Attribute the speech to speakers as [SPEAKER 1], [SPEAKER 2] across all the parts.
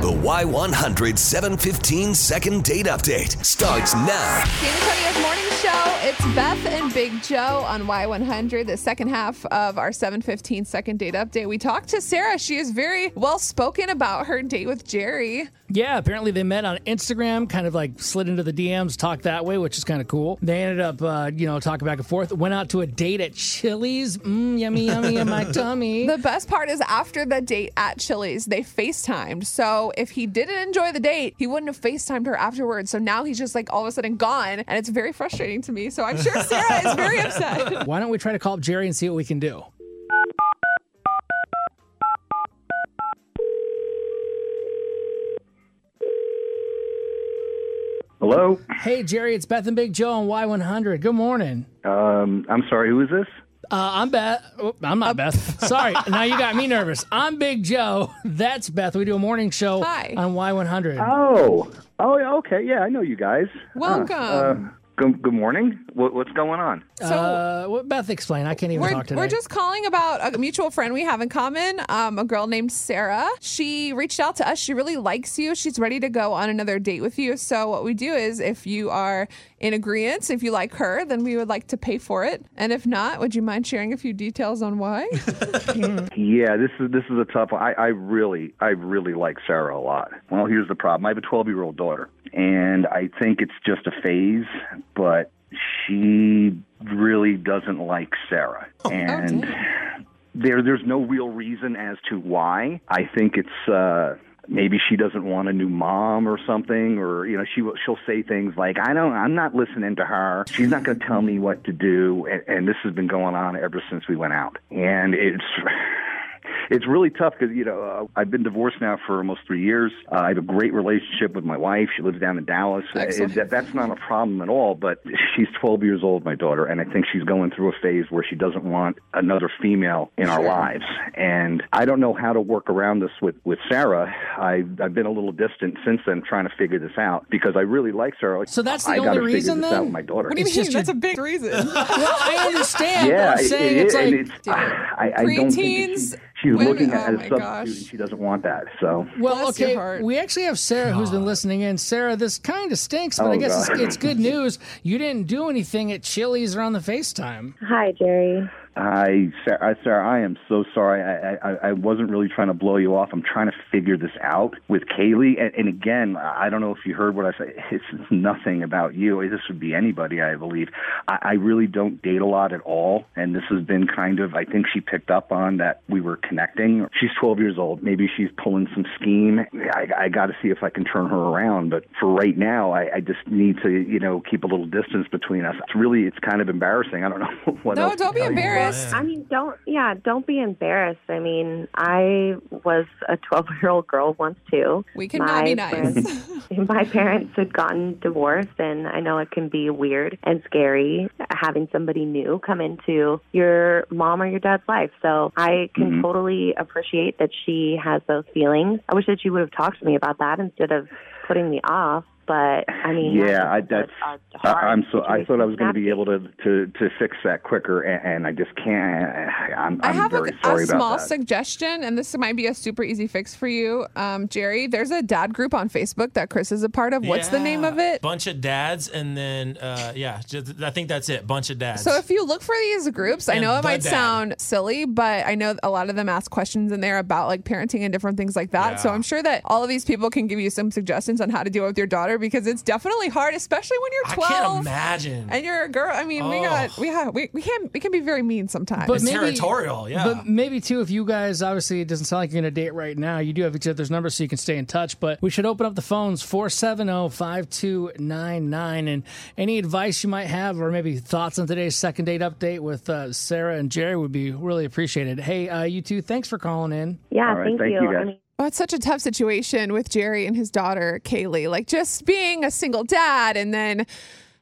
[SPEAKER 1] The Y100 715 second date update starts now.
[SPEAKER 2] San Antonio's morning show. It's Beth and Big Joe on Y100, the second half of our 715 second date update. We talked to Sarah. She is very well spoken about her date with Jerry.
[SPEAKER 3] Yeah, apparently they met on Instagram, kind of like slid into the DMs, talked that way, which is kind of cool. They ended up, uh, you know, talking back and forth. Went out to a date at Chili's. Mmm, yummy, yummy in my tummy.
[SPEAKER 2] The best part is after the date at Chili's, they FaceTimed. So if he didn't enjoy the date, he wouldn't have FaceTimed her afterwards. So now he's just like all of a sudden gone. And it's very frustrating to me. So I'm sure Sarah is very upset.
[SPEAKER 3] Why don't we try to call up Jerry and see what we can do?
[SPEAKER 4] Hello.
[SPEAKER 3] Hey, Jerry, it's Beth and Big Joe on Y100. Good morning.
[SPEAKER 4] Um, I'm sorry. Who is this?
[SPEAKER 3] Uh, I'm Beth. Oh, I'm not Beth. Sorry. now you got me nervous. I'm Big Joe. That's Beth. We do a morning show
[SPEAKER 2] Hi.
[SPEAKER 3] on Y100.
[SPEAKER 4] Oh. Oh, yeah, okay. Yeah, I know you guys.
[SPEAKER 2] Welcome.
[SPEAKER 4] Uh, good, good morning. What, what's going on?
[SPEAKER 2] So
[SPEAKER 3] uh, Beth, explain. I can't even
[SPEAKER 2] we're,
[SPEAKER 3] talk today.
[SPEAKER 2] we're just calling about a mutual friend we have in common, um, a girl named Sarah. She reached out to us. She really likes you. She's ready to go on another date with you. So, what we do is if you are in agreement, if you like her, then we would like to pay for it. And if not, would you mind sharing a few details on why?
[SPEAKER 4] Yeah, this is this is a tough one. I, I really, I really like Sarah a lot. Well, here's the problem. I have a 12 year old daughter, and I think it's just a phase, but she really doesn't like Sarah, and there there's no real reason as to why. I think it's. uh Maybe she doesn't want a new mom or something, or you know, she will- she'll say things like, "I don't, I'm not listening to her. She's not going to tell me what to do." And, and this has been going on ever since we went out, and it's it's really tough because you know uh, I've been divorced now for almost three years. Uh, I have a great relationship with my wife. She lives down in Dallas. Uh,
[SPEAKER 2] Excellent.
[SPEAKER 4] that, that's not a problem at all. But she's 12 years old, my daughter, and I think she's going through a phase where she doesn't want another female in our lives. And I don't know how to work around this with with Sarah. I've I've been a little distant since then, trying to figure this out because I really like Sarah.
[SPEAKER 3] So that's the
[SPEAKER 4] I gotta
[SPEAKER 3] only
[SPEAKER 4] figure
[SPEAKER 3] reason,
[SPEAKER 4] this
[SPEAKER 3] then?
[SPEAKER 4] out with my daughter.
[SPEAKER 2] What do you
[SPEAKER 3] It's
[SPEAKER 2] mean? That's
[SPEAKER 3] your-
[SPEAKER 2] a big reason.
[SPEAKER 3] well, I understand.
[SPEAKER 4] Yeah,
[SPEAKER 3] but I'm
[SPEAKER 4] it-
[SPEAKER 3] saying
[SPEAKER 4] it-
[SPEAKER 3] it's
[SPEAKER 4] and
[SPEAKER 3] like.
[SPEAKER 4] it's, I, I don't think
[SPEAKER 2] Preteens,
[SPEAKER 4] that she, she's
[SPEAKER 2] women-
[SPEAKER 4] looking
[SPEAKER 2] oh
[SPEAKER 4] at it
[SPEAKER 2] my
[SPEAKER 4] as a
[SPEAKER 2] gosh.
[SPEAKER 4] and she doesn't want that. So
[SPEAKER 3] Well,
[SPEAKER 2] Bless
[SPEAKER 3] okay. We actually have Sarah who's been listening in. Sarah, this kind of stinks, but
[SPEAKER 4] Oh,
[SPEAKER 3] I guess it's, it's good news. You didn't do anything at Chili's or on the FaceTime.
[SPEAKER 5] Hi, Jerry.
[SPEAKER 4] I, Sarah, Sarah, I am so sorry. I, I, I wasn't really trying to blow you off. I'm trying to figure this out with Kaylee. And, and again, I don't know if you heard what I said. It's nothing about you. This would be anybody, I believe. I, I really don't date a lot at all. And this has been kind of, I think she picked up on that we were connecting. She's 12 years old. Maybe she's pulling some scheme. I, I got to see if I can turn her around. But for right now, I, I just need to, you know, keep a little distance between us. It's really, it's kind of embarrassing. I don't know what
[SPEAKER 2] no, don't be
[SPEAKER 4] you.
[SPEAKER 2] Embarrassed.
[SPEAKER 5] I mean, don't, yeah, don't be embarrassed. I mean, I was a 12 year old girl once too.
[SPEAKER 2] We be
[SPEAKER 5] My
[SPEAKER 2] nice.
[SPEAKER 5] parents- my parents had gotten divorced, and I know it can be weird and scary having somebody new come into your mom or your dad's life. So I can
[SPEAKER 4] Mm-hmm.
[SPEAKER 5] totally appreciate that she has those feelings. I wish that you would have talked to me about that instead of putting me off. But I mean,
[SPEAKER 4] Yeah, I,
[SPEAKER 5] that's
[SPEAKER 4] that's.
[SPEAKER 5] a- a
[SPEAKER 4] I,
[SPEAKER 5] hard
[SPEAKER 4] I'm so. I thought I was going to be able to to to fix that quicker, and, and I just can't. I'm,
[SPEAKER 2] I
[SPEAKER 4] I'm
[SPEAKER 2] have
[SPEAKER 4] very
[SPEAKER 2] a,
[SPEAKER 4] sorry
[SPEAKER 2] a
[SPEAKER 4] about
[SPEAKER 2] small
[SPEAKER 4] that.
[SPEAKER 2] suggestion, and this might be a super easy fix for you, um, Jerry. There's a dad group on Facebook that Chris is a part of. What's the name of it?
[SPEAKER 6] Bunch of dads, and then uh, yeah, just, I think that's it. Bunch of dads.
[SPEAKER 2] So if you look for these groups, I know it might
[SPEAKER 6] dad.
[SPEAKER 2] sound silly, but I know a lot of them ask questions in there about like parenting and different things like that. So I'm sure that all of these people can give you some suggestions on how to deal with your daughter because it's definitely hard, especially when you're 12.
[SPEAKER 6] I
[SPEAKER 2] 12
[SPEAKER 6] can't imagine.
[SPEAKER 2] and you're a girl. I mean, we
[SPEAKER 6] Oh.
[SPEAKER 2] got we have we, we can we can be very mean sometimes.
[SPEAKER 3] But
[SPEAKER 6] it's
[SPEAKER 3] maybe-
[SPEAKER 6] territorial, yeah.
[SPEAKER 3] But maybe too, if you guys obviously it doesn't sound like you're gonna date right now. You do have each other's numbers, so you can stay in touch. But we should open up the phones 470-5299. and any advice you might have, or maybe thoughts on today's second date update with uh, Sarah and Jerry would be really appreciated. Hey, uh, you two, thanks for calling in.
[SPEAKER 5] Yeah,
[SPEAKER 4] All right,
[SPEAKER 5] thank,
[SPEAKER 4] thank
[SPEAKER 5] you.
[SPEAKER 4] you, guys.
[SPEAKER 5] I mean,
[SPEAKER 2] Well, it's such a tough situation with Jerry and his daughter, Kaylee. Like just being a single dad and then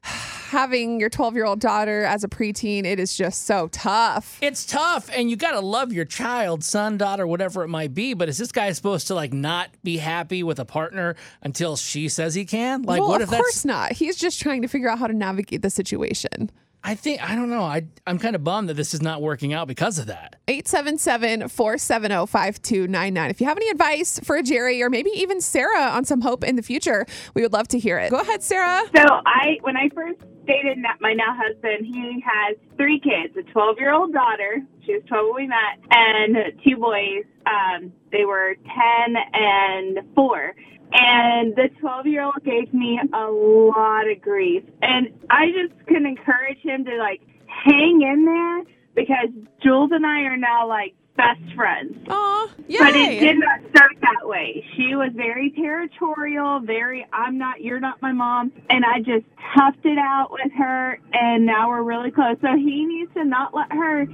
[SPEAKER 2] having your 12 year old daughter as a preteen, it is just so tough.
[SPEAKER 3] It's tough, and you gotta love your child, son, daughter, whatever it might be. But is this guy supposed to like not be happy with a partner until she says he can? Like,
[SPEAKER 2] well,
[SPEAKER 3] what if that's.
[SPEAKER 2] of course not. He's just trying to figure out how to navigate the situation.
[SPEAKER 3] I think I don't know. I I'm kind of bummed that this is not working out because of that.
[SPEAKER 2] 877-470-5299. If you have any advice for Jerry or maybe even Sarah on some hope in the future, we would love to hear it. Go ahead, Sarah.
[SPEAKER 7] So I, when I first dated my now husband, he has three kids: a 12-year-old daughter, she was 12 when we met, and two boys. Um, they were 10 and four. And the 12 year old gave me a lot of grief. And I just can encourage him to like hang in there because Jules and I are now like best friends.
[SPEAKER 2] Aw, yay.
[SPEAKER 7] But it did not start that way. She was very territorial, very, I'm not, you're not my mom. And I just toughed it out with her, and now we're really close. So he needs to not let her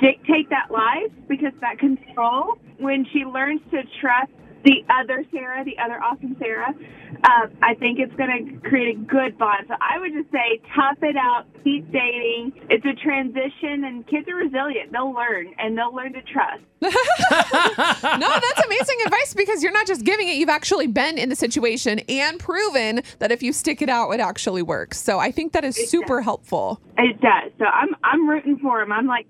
[SPEAKER 7] dictate that life because that control, when she learns to trust the other Sarah, the other awesome Sarah, uh, I think it's going to create a good bond. So I would just say tough it out, keep dating. It's a transition, and kids are resilient. They'll learn, and they'll learn to trust.
[SPEAKER 2] no, that's amazing advice because you're not just giving it, you've actually been in the situation and proven that if you stick it out, it actually works. So I think that is super helpful.
[SPEAKER 7] It does. So I'm I'm rooting for him. I'm like,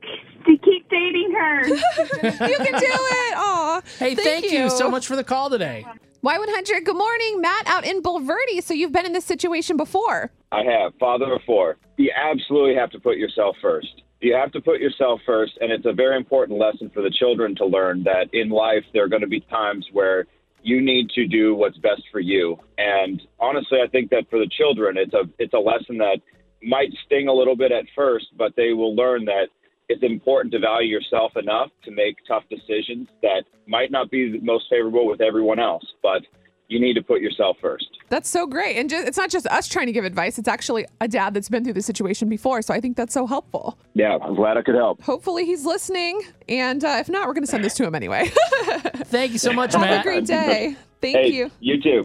[SPEAKER 7] to keep dating her.
[SPEAKER 2] you can do it. Aw.
[SPEAKER 3] Hey, thank, you. so much for the call today.
[SPEAKER 2] Y100, good morning. Matt out in Bulverde. So you've been in this situation before.
[SPEAKER 8] I have. Father of four. You absolutely have to put yourself first. You have to put yourself first, and it's a very important lesson for the children to learn that in life there are going to be times where you need to do what's best for you. And honestly, I think that for the children, it's a it's a lesson that might sting a little bit at first, but they will learn that it's important to value yourself enough to make tough decisions that might not be the most favorable with everyone else, but you need to put yourself first.
[SPEAKER 2] That's so great. And just, it's not just us trying to give advice, it's actually a dad that's been through the situation before. So I think that's so helpful.
[SPEAKER 8] Yeah, I'm glad I could help.
[SPEAKER 2] Hopefully he's listening. And uh, if not, we're going to send this to him anyway.
[SPEAKER 3] Thank you so much,
[SPEAKER 2] Have
[SPEAKER 3] Matt.
[SPEAKER 2] a great day. Thank
[SPEAKER 8] hey,
[SPEAKER 2] you.
[SPEAKER 8] You too.